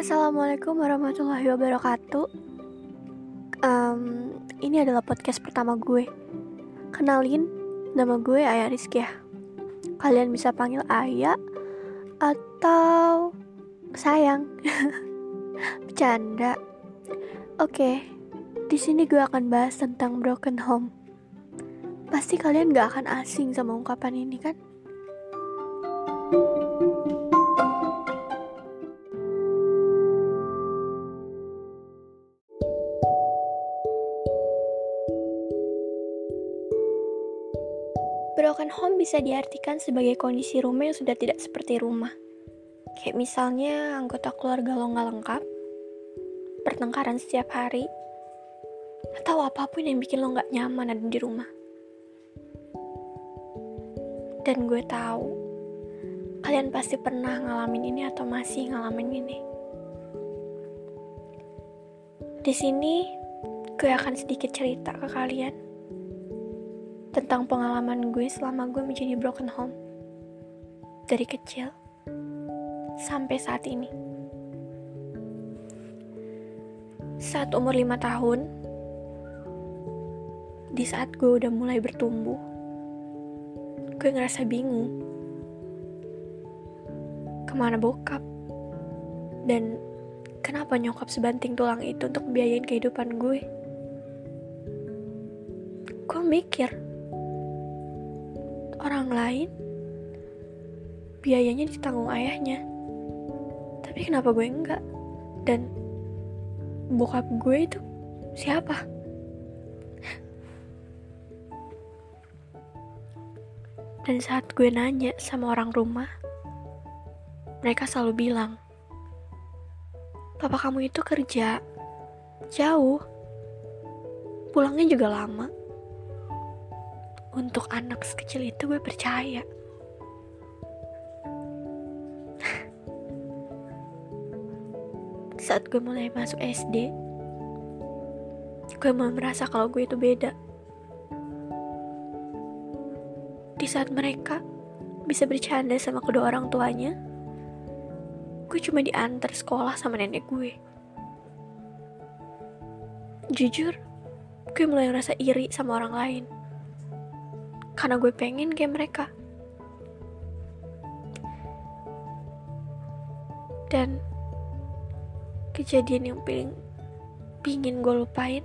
Assalamualaikum warahmatullahi wabarakatuh. Um, ini adalah podcast pertama gue. Kenalin, nama gue Ayah Rizky ya. Kalian bisa panggil Ayah atau sayang. Bercanda. Oke, di sini gue akan bahas tentang broken home. Pasti kalian gak akan asing sama ungkapan ini kan? Broken home bisa diartikan sebagai kondisi rumah yang sudah tidak seperti rumah. Kayak misalnya anggota keluarga lo nggak lengkap, pertengkaran setiap hari, atau apa pun yang bikin lo nggak nyaman ada di rumah. Dan gue tahu, kalian pasti pernah ngalamin ini atau masih ngalamin ini. Di sini, gue akan sedikit cerita ke kalian tentang pengalaman gue selama gue menjadi broken home. Dari kecil sampai saat ini. Saat umur lima tahun, di saat gue udah mulai bertumbuh, gue ngerasa bingung. Ke mana bokap? Dan kenapa nyokap sebanting tulang itu untuk biayain kehidupan gue? Gue mikir, orang lain biayanya ditanggung ayahnya. Tapi kenapa gue enggak? Dan bokap gue itu siapa? Dan saat gue nanya sama orang rumah mereka selalu bilang papa kamu itu kerja jauh pulangnya juga lama untuk anak sekecil itu gue percaya. Saat gue mulai masuk SD gue mulai merasa kalau gue itu beda. Di saat mereka bisa bercanda sama kedua orang tuanya gue cuma diantar sekolah sama nenek gue. Jujur gue mulai ngerasa iri sama orang lain karena gue pengen kayak mereka. Dan kejadian yang paling pingin gue lupain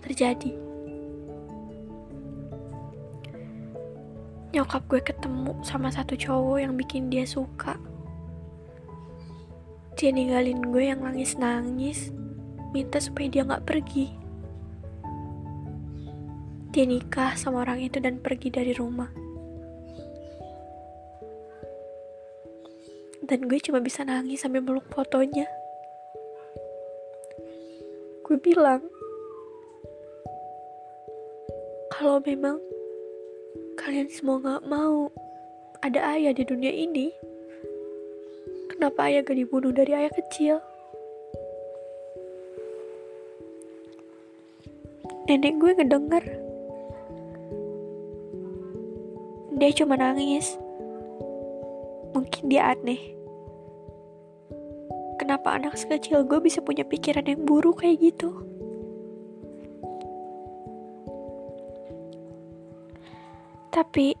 terjadi. Nyokap gue ketemu sama satu cowok yang bikin dia suka. Dia ninggalin gue yang nangis-nangis, minta supaya dia gak pergi. Dia nikah sama orang itu dan pergi dari rumah. Dan gue cuma bisa nangis sambil meluk fotonya. Gue bilang, kalau memang kalian semua gak mau ada ayah di dunia ini, kenapa ayah gak dibunuh dari ayah kecil? Nenek gue ngedenger Dia cuma nangis. Mungkin dia aneh. Kenapa anak sekecil gue bisa punya pikiran yang buruk kayak gitu? Tapi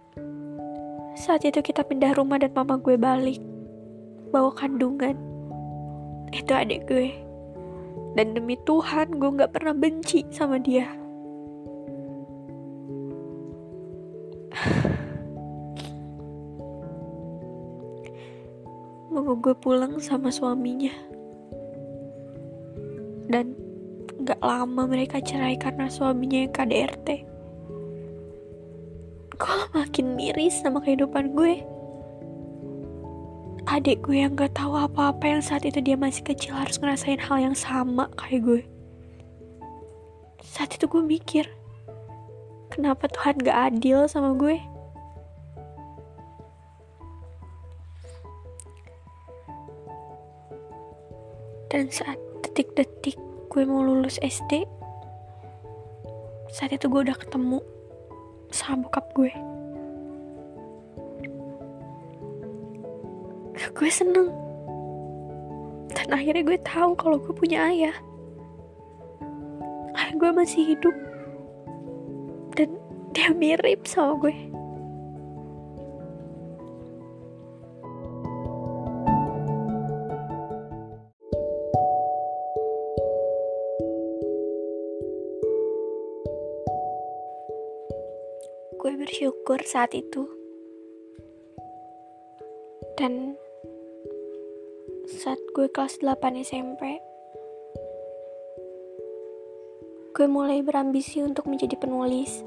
saat itu kita pindah rumah dan mama gue balik bawa kandungan. Itu adik gue. Dan demi Tuhan gue gak pernah benci sama dia. Mau gue pulang sama suaminya. Dan gak lama mereka cerai karena suaminya yang KDRT gue makin miris sama kehidupan gue? Adik gue yang gak tahu apa-apa yang saat itu dia masih kecil harus ngerasain hal yang sama kayak gue. Saat itu gue mikir kenapa Tuhan gak adil sama gue Dan saat detik-detik gue mau lulus SD, saat itu gue udah ketemu sama bokap gue. Gue seneng. Dan akhirnya gue tahu kalau gue punya ayah. Ayah gue masih hidup. Dan dia mirip sama gue. Bersyukur saat itu. Dan saat gue kelas 8 SMP, gue mulai berambisi untuk menjadi penulis.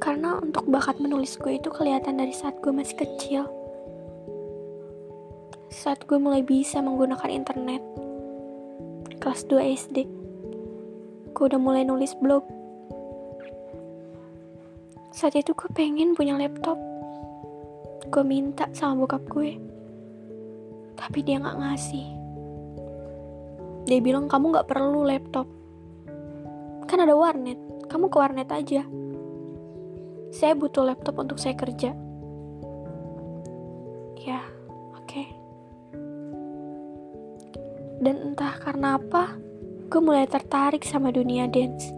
Karena untuk bakat menulis gue itu kelihatan dari saat gue masih kecil. Saat gue mulai bisa menggunakan internet. Kelas 2 SD. Gue udah mulai nulis blog saat itu gue pengen punya laptop. Gue minta sama bokap gue. Tapi dia gak ngasih. Dia bilang kamu gak perlu laptop. Kan ada warnet. Kamu ke warnet aja. Saya butuh laptop untuk saya kerja. Ya, oke. Okay. Dan entah karena apa, gue mulai tertarik sama dunia dance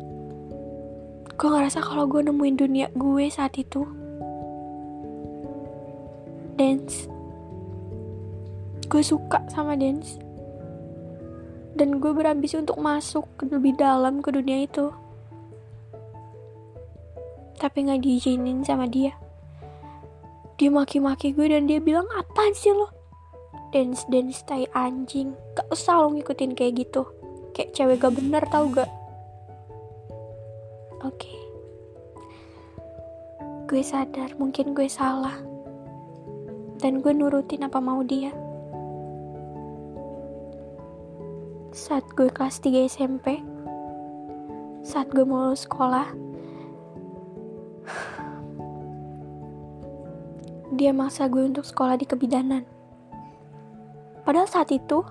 gue ngerasa kalau gue nemuin dunia gue saat itu. Dance. Gue suka sama dance. Dan gue berambisi untuk masuk ke lebih dalam ke dunia itu. Tapi nggak diizinin sama dia. Dia maki-maki gue dan dia bilang apa sih lo? Dance dance tai anjing. Gak usah lo ngikutin kayak gitu. Kayak cewek gak bener tau gak Gue sadar mungkin gue salah. Dan gue nurutin apa mau dia. Saat gue kelas 3 SMP, saat gue mau lulus sekolah, dia maksa gue untuk sekolah di kebidanan. Padahal saat itu,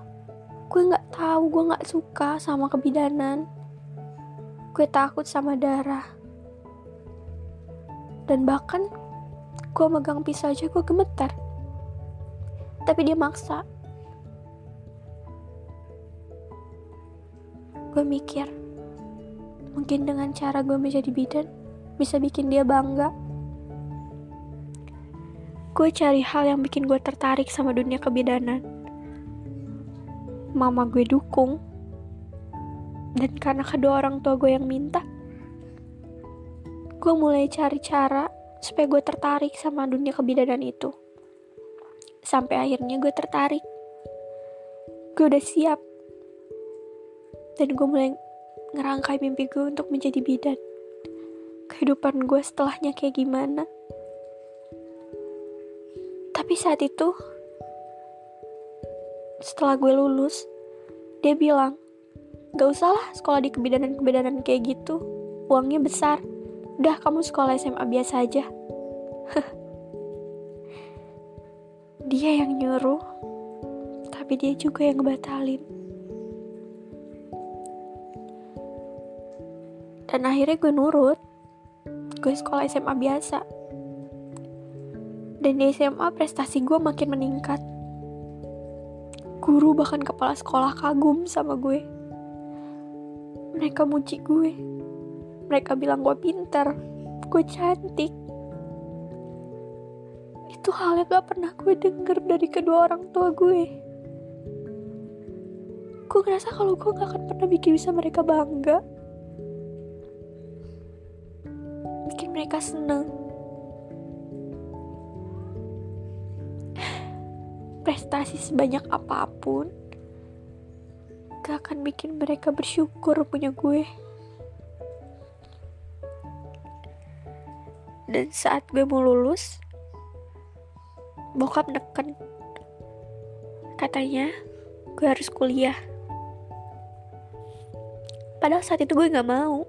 gue gak tahu gue gak suka sama kebidanan Gue takut sama darah. Dan bahkan gue megang pisau aja gue gemetar. Tapi dia maksa. Gue mikir, mungkin dengan cara gue menjadi bidan, bisa bikin dia bangga. Gue cari hal yang bikin gue tertarik sama dunia kebidanan. Mama gue dukung, dan karena kedua orang tua gue yang minta, gue mulai cari cara supaya gue tertarik sama dunia kebidanan itu. Sampai akhirnya gue tertarik. Gue udah siap. Dan gue mulai ngerangkai mimpi gue untuk menjadi bidan. Kehidupan gue setelahnya kayak gimana. Tapi saat itu, setelah gue lulus, dia bilang, Gak usah lah sekolah di kebidanan-kebidanan kayak gitu. Uangnya besar. Udah kamu sekolah SMA biasa aja. dia yang nyuruh, tapi dia juga yang ngebatalin. Dan akhirnya gue nurut. Gue sekolah SMA biasa. Dan di SMA prestasi gue makin meningkat. Guru bahkan kepala sekolah kagum sama gue mereka muji gue mereka bilang gue pintar gue cantik. Itu hal yang gak pernah gue denger dari kedua orang tua gue. Gue ngerasa kalau gue gak akan pernah bikin bisa mereka bangga. Bikin mereka seneng. Prestasi sebanyak apa pun gak akan bikin mereka bersyukur punya gue. Dan saat gue mau lulus, bokap neken. Katanya, gue harus kuliah. Padahal saat itu gue gak mau.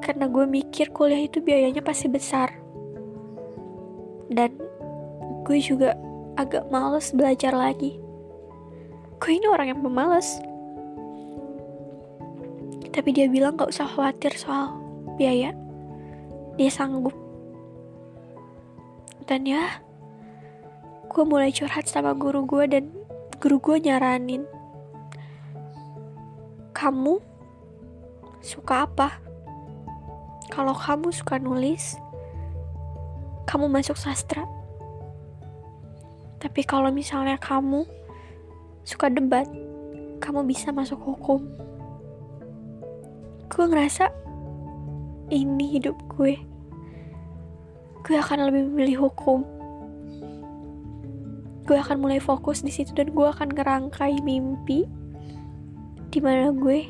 Karena gue mikir kuliah itu biayanya pasti besar. Dan gue juga agak males belajar lagi gue ini orang yang pemalas. Tapi dia bilang gak usah khawatir soal biaya. Dia sanggup. Dan ya, gue mulai curhat sama guru gue dan guru gue nyaranin kamu suka apa? Kalau kamu suka nulis kamu masuk sastra. Tapi kalau misalnya kamu suka debat kamu bisa masuk hukum. Gue ngerasa ini hidup gue. Gue akan lebih memilih hukum. Gue akan mulai fokus di situ dan gue akan ngerangkai mimpi di mana gue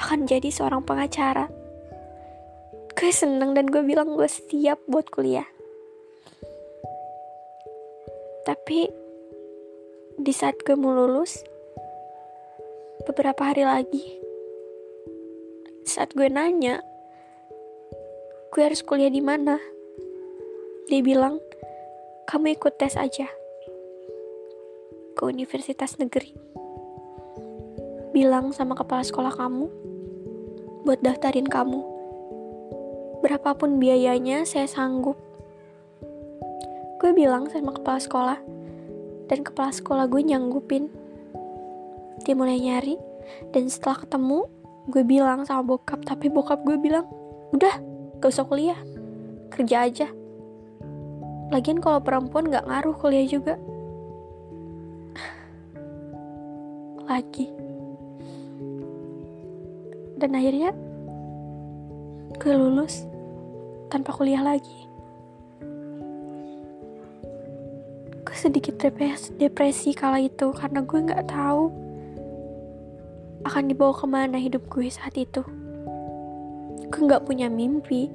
akan jadi seorang pengacara. Gue seneng dan gue bilang gue siap buat kuliah. Tapi di saat gue mau lulus beberapa hari lagi saat gue nanya gue harus kuliah di mana? Dia bilang kamu ikut tes aja ke universitas negeri. Bilang sama kepala sekolah kamu buat daftarin kamu. Berapapun biayanya saya sanggup. Gue bilang sama kepala sekolah dan kepala sekolah gue nyanggupin. Dia mulai nyari dan setelah ketemu gue bilang sama bokap tapi bokap gue bilang udah gak usah kuliah. Kerja aja. Lagian kalau perempuan gak ngaruh kuliah juga. Lagi. Dan akhirnya gue lulus tanpa kuliah lagi. Sedikit depresi, depresi kala itu karena gue nggak tahu akan dibawa ke mana hidup gue saat itu. Gue nggak punya mimpi,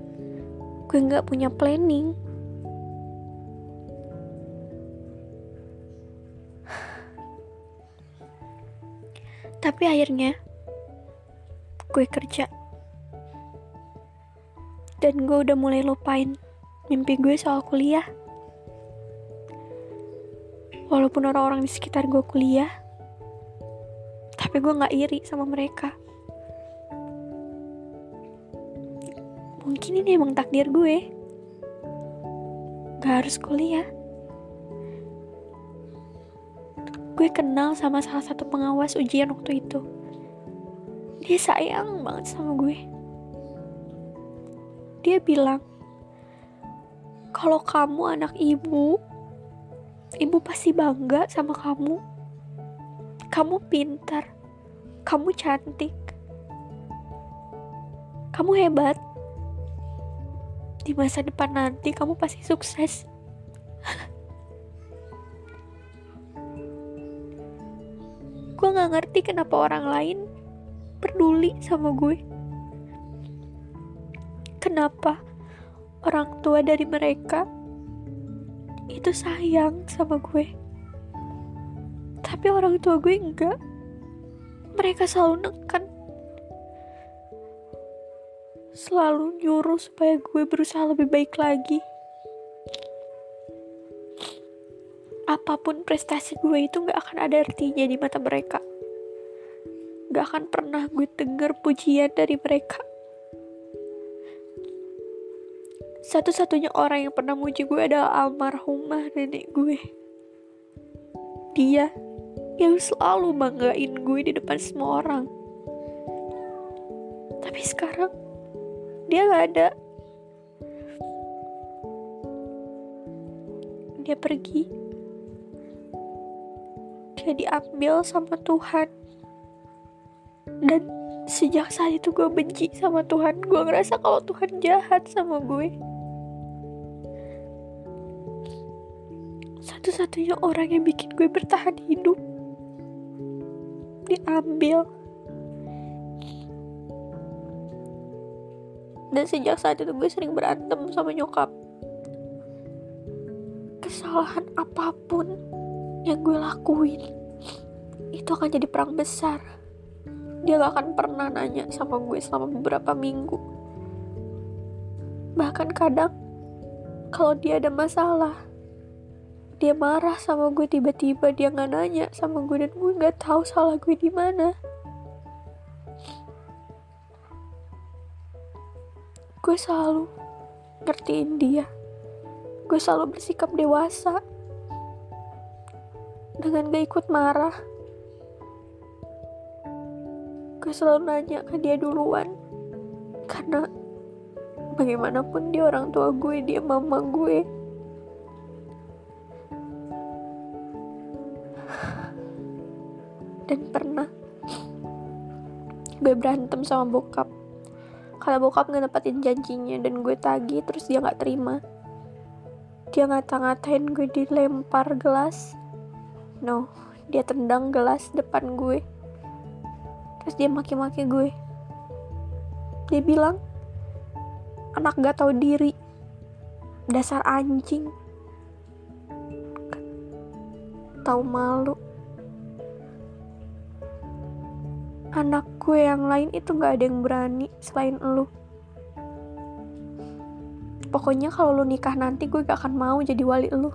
gue nggak punya planning. Tapi akhirnya gue kerja. Dan gue udah mulai lupain mimpi gue soal kuliah. Walaupun orang-orang di sekitar gue kuliah tapi gue gak iri sama mereka mungkin ini emang takdir gue gak harus kuliah gue kenal sama salah satu pengawas ujian waktu itu dia sayang banget sama gue dia bilang kalau kamu anak ibu ibu pasti bangga sama kamu. Kamu pintar, kamu cantik, kamu hebat. Di masa depan nanti kamu pasti sukses. gue gak ngerti kenapa orang lain peduli sama gue. Kenapa orang tua dari mereka itu sayang sama gue tapi orang tua gue enggak mereka selalu nekan selalu nyuruh supaya gue berusaha lebih baik lagi apa pun prestasi gue itu gak akan ada artinya di mata mereka gak akan pernah gue denger pujian dari mereka Satu-satunya orang yang pernah muji gue adalah almarhumah nenek gue. Dia yang selalu banggain gue di depan semua orang. Tapi sekarang dia gak ada. Dia pergi. Dia diambil sama Tuhan. Dan sejak saat itu gue benci sama Tuhan. Gue ngerasa kalau Tuhan jahat sama gue. satu-satunya orang yang bikin gue bertahan hidup diambil dan sejak saat itu gue sering berantem sama nyokap. Kesalahan apa pun yang gue lakuin itu akan jadi perang besar. Dia gak akan pernah nanya sama gue selama beberapa minggu. Bahkan kadang kalau dia ada masalah dia marah sama gue tiba-tiba dia nggak nanya sama gue dan gue nggak tahu salah gue di mana gue selalu ngertiin dia gue selalu bersikap dewasa dengan gak ikut marah. Gue selalu nanya ke dia duluan. Karena bagaimanapun dia orang tua gue, dia mama gue. Dan pernah gue berantem sama bokap. Karena bokap gak dapetin janjinya dan gue tagih terus dia gak terima. Dia ngata-ngatain gue dilempar gelas. No, dia tendang gelas depan gue. Terus dia maki-maki gue. Dia bilang, anak gak tahu diri. Dasar anjing. Tahu malu. Anak gue yang lain itu gak ada yang berani selain lu. Pokoknya kalau lu nikah nanti gue gak akan mau jadi wali lu.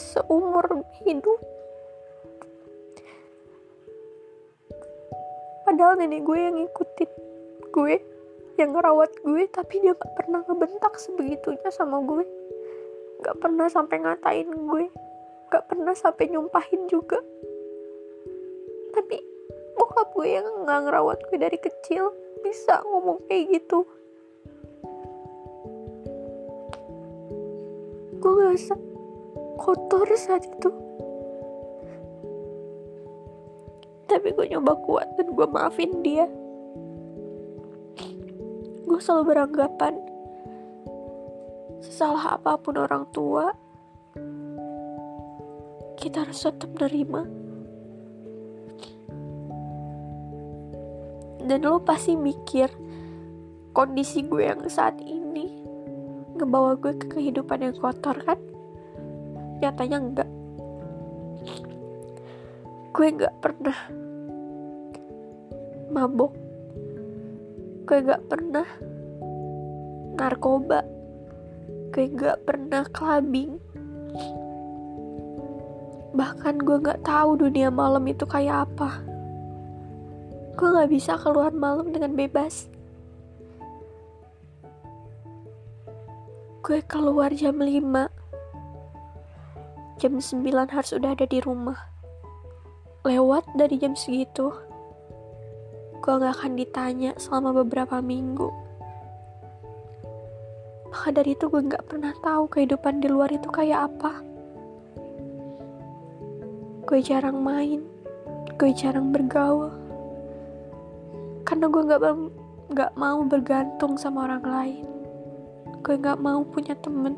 Seumur hidup. Padahal nenek gue yang ngikutin gue, yang ngerawat gue, tapi dia gak pernah ngebentak sebegitunya sama gue. Gak pernah sampai ngatain gue, gak pernah sampai nyumpahin juga. Tapi bokap gue yang nggak ngerawat gue dari kecil bisa ngomong kayak gitu. Gue ngerasa kotor saat itu. Tapi gue nyoba kuat dan gue maafin dia. Gue selalu beranggapan sesalah apa pun orang tua kita harus tetap menerima dan lo pasti mikir kondisi gue yang saat ini ngebawa gue ke kehidupan yang kotor kan? Nyatanya enggak. Gue gak pernah mabok. Gue gak pernah narkoba. Gue gak pernah clubbing bahkan gue gak tahu dunia malam itu kayak apa gue gak bisa keluar malam dengan bebas. Gue keluar jam 5. Jam 9 harus udah ada di rumah. Lewat dari jam segitu, gue gak akan ditanya selama beberapa minggu. Maka dari itu gue gak pernah tahu kehidupan di luar itu kayak apa. Gue jarang main, gue jarang bergaul. Karena gue nggak nggak mau bergantung sama orang lain. Gue nggak mau punya temen.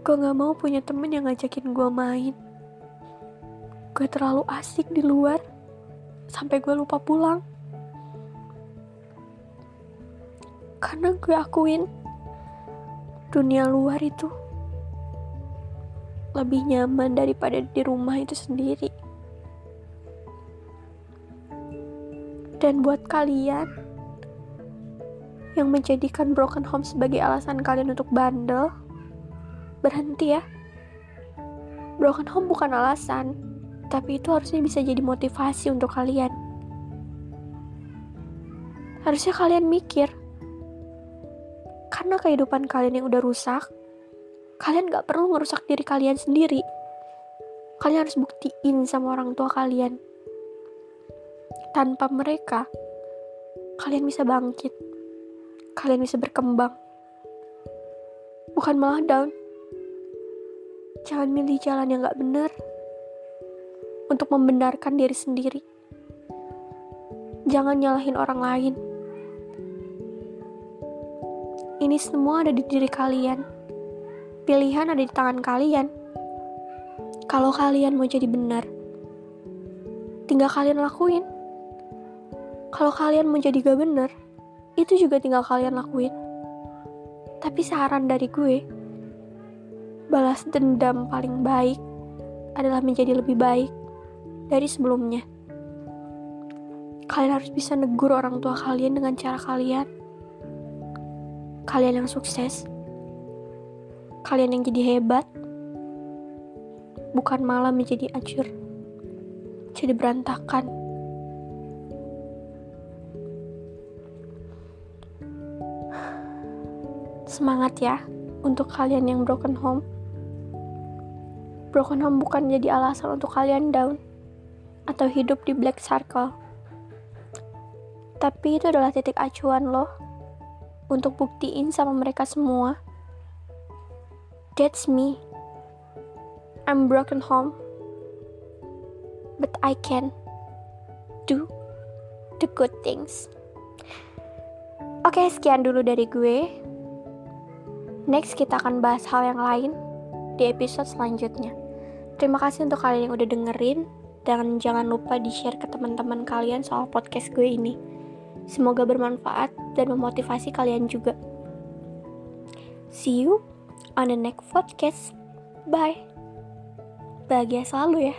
Gue nggak mau punya temen yang ngajakin gue main. Gue terlalu asik di luar sampai gue lupa pulang. Karena gue akuin dunia luar itu lebih nyaman daripada di rumah itu sendiri Dan buat kalian yang menjadikan broken home sebagai alasan kalian untuk bandel, berhenti ya. Broken home bukan alasan, tapi itu harusnya bisa jadi motivasi untuk kalian. Harusnya kalian mikir, karena kehidupan kalian yang udah rusak, kalian gak perlu ngerusak diri kalian sendiri. Kalian harus buktiin sama orang tua kalian tanpa mereka, kalian bisa bangkit. Kalian bisa berkembang. Bukan malah down. Jangan milih jalan yang gak benar untuk membenarkan diri sendiri. Jangan nyalahin orang lain. Ini semua ada di diri kalian. Pilihan ada di tangan kalian. Kalau kalian mau jadi benar, tinggal kalian lakuin. Kalau kalian mau jadi gak bener, itu juga tinggal kalian lakuin. Tapi saran dari gue, balas dendam paling baik adalah menjadi lebih baik dari sebelumnya. Kalian harus bisa negur orang tua kalian dengan cara kalian. Kalian yang sukses. Kalian yang jadi hebat. Bukan malah menjadi acur. Jadi berantakan. semangat ya untuk kalian yang broken home. Broken home bukan jadi alasan untuk kalian down atau hidup di black circle. Tapi itu adalah titik acuan loh untuk buktiin sama mereka semua. That's me. I'm broken home. But I can do the good things. Oke, sekian dulu dari gue. Next kita akan bahas hal yang lain di episode selanjutnya. Terima kasih untuk kalian yang udah dengerin dan jangan lupa di-share ke teman-teman kalian soal podcast gue ini. Semoga bermanfaat dan memotivasi kalian juga. See you on the next podcast. Bye. Bahagia selalu ya.